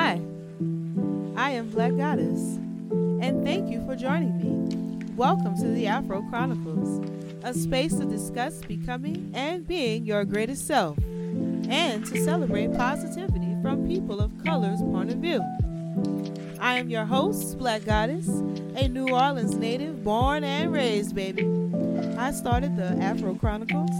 Hi, I am Black Goddess, and thank you for joining me. Welcome to the Afro Chronicles, a space to discuss becoming and being your greatest self, and to celebrate positivity from people of color's point of view. I am your host, Black Goddess, a New Orleans native born and raised, baby. I started the Afro Chronicles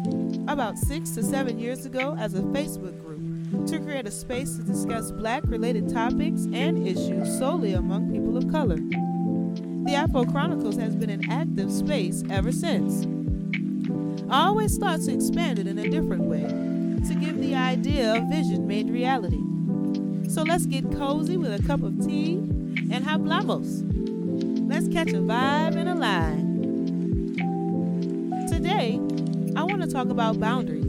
about six to seven years ago as a Facebook group to create a space to discuss black related topics and issues solely among people of color. The Afro Chronicles has been an active space ever since. I always thought to expand it in a different way to give the idea of vision made reality. So let's get cozy with a cup of tea and hablamos. Let's catch a vibe and a line. Today, I want to talk about boundaries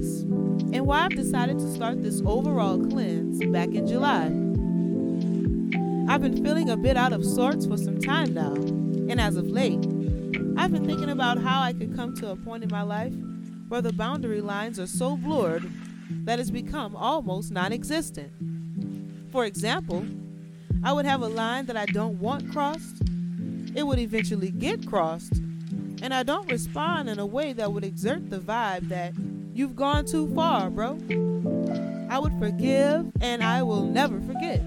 why I've decided to start this overall cleanse back in July. I've been feeling a bit out of sorts for some time now, and as of late, I've been thinking about how I could come to a point in my life where the boundary lines are so blurred that it's become almost non existent. For example, I would have a line that I don't want crossed, it would eventually get crossed, and I don't respond in a way that would exert the vibe that You've gone too far, bro. I would forgive and I will never forget.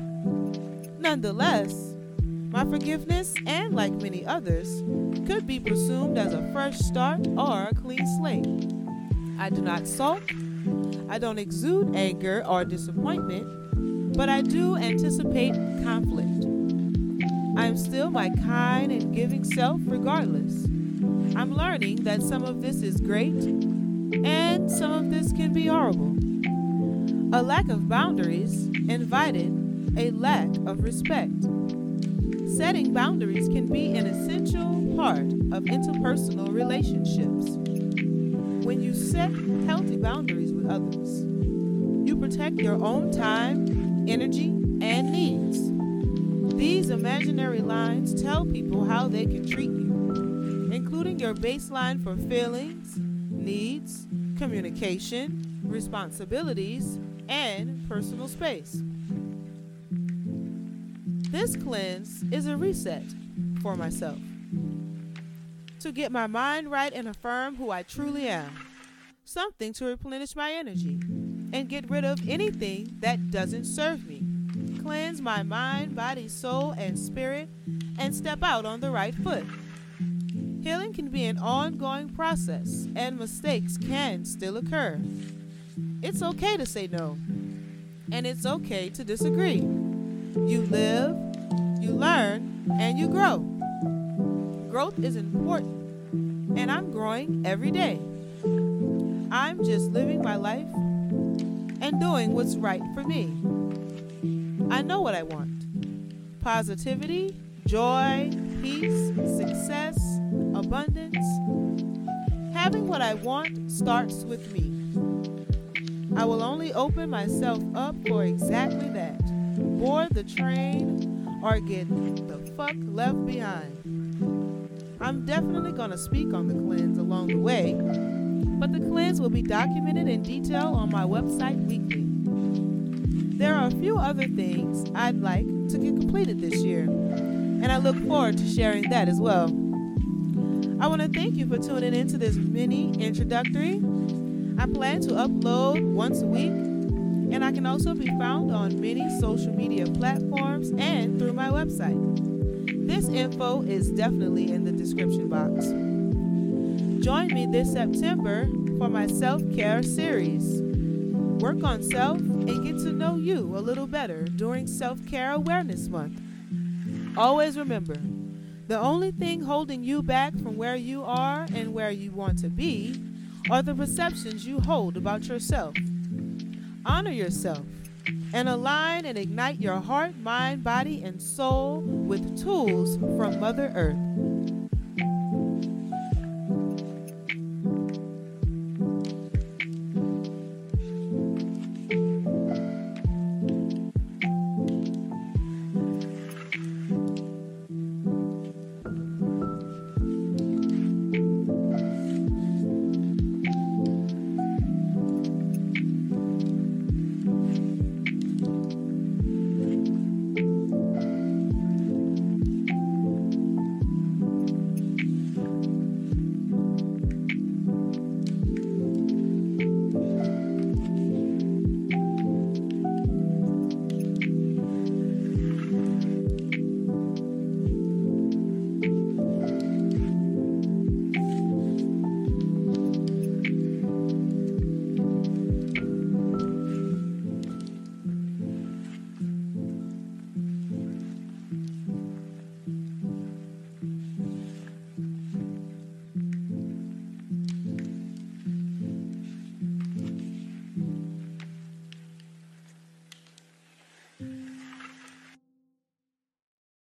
Nonetheless, my forgiveness, and like many others, could be presumed as a fresh start or a clean slate. I do not sulk, I don't exude anger or disappointment, but I do anticipate conflict. I am still my kind and giving self regardless. I'm learning that some of this is great this can be horrible. A lack of boundaries invited a lack of respect. Setting boundaries can be an essential part of interpersonal relationships. When you set healthy boundaries with others, you protect your own time, energy, and needs. These imaginary lines tell people how they can treat you, including your baseline for feelings, needs, communication, responsibilities, and personal space. This cleanse is a reset for myself to get my mind right and affirm who I truly am, something to replenish my energy and get rid of anything that doesn't serve me. Cleanse my mind, body, soul, and spirit, and step out on the right foot. Healing can be an ongoing process, and mistakes can still occur. It's okay to say no, and it's okay to disagree. You live, you learn, and you grow. Growth is important, and I'm growing every day. I'm just living my life and doing what's right for me. I know what I want positivity, joy, peace, success, abundance. Having what I want starts with me. I will only open myself up for exactly that board the train or get the fuck left behind. I'm definitely going to speak on the cleanse along the way, but the cleanse will be documented in detail on my website weekly. There are a few other things I'd like to get completed this year, and I look forward to sharing that as well. I want to thank you for tuning into this mini introductory. I plan to upload once a week, and I can also be found on many social media platforms and through my website. This info is definitely in the description box. Join me this September for my self care series. Work on self and get to know you a little better during Self Care Awareness Month. Always remember, the only thing holding you back from where you are and where you want to be are the perceptions you hold about yourself. Honor yourself and align and ignite your heart, mind, body, and soul with tools from Mother Earth.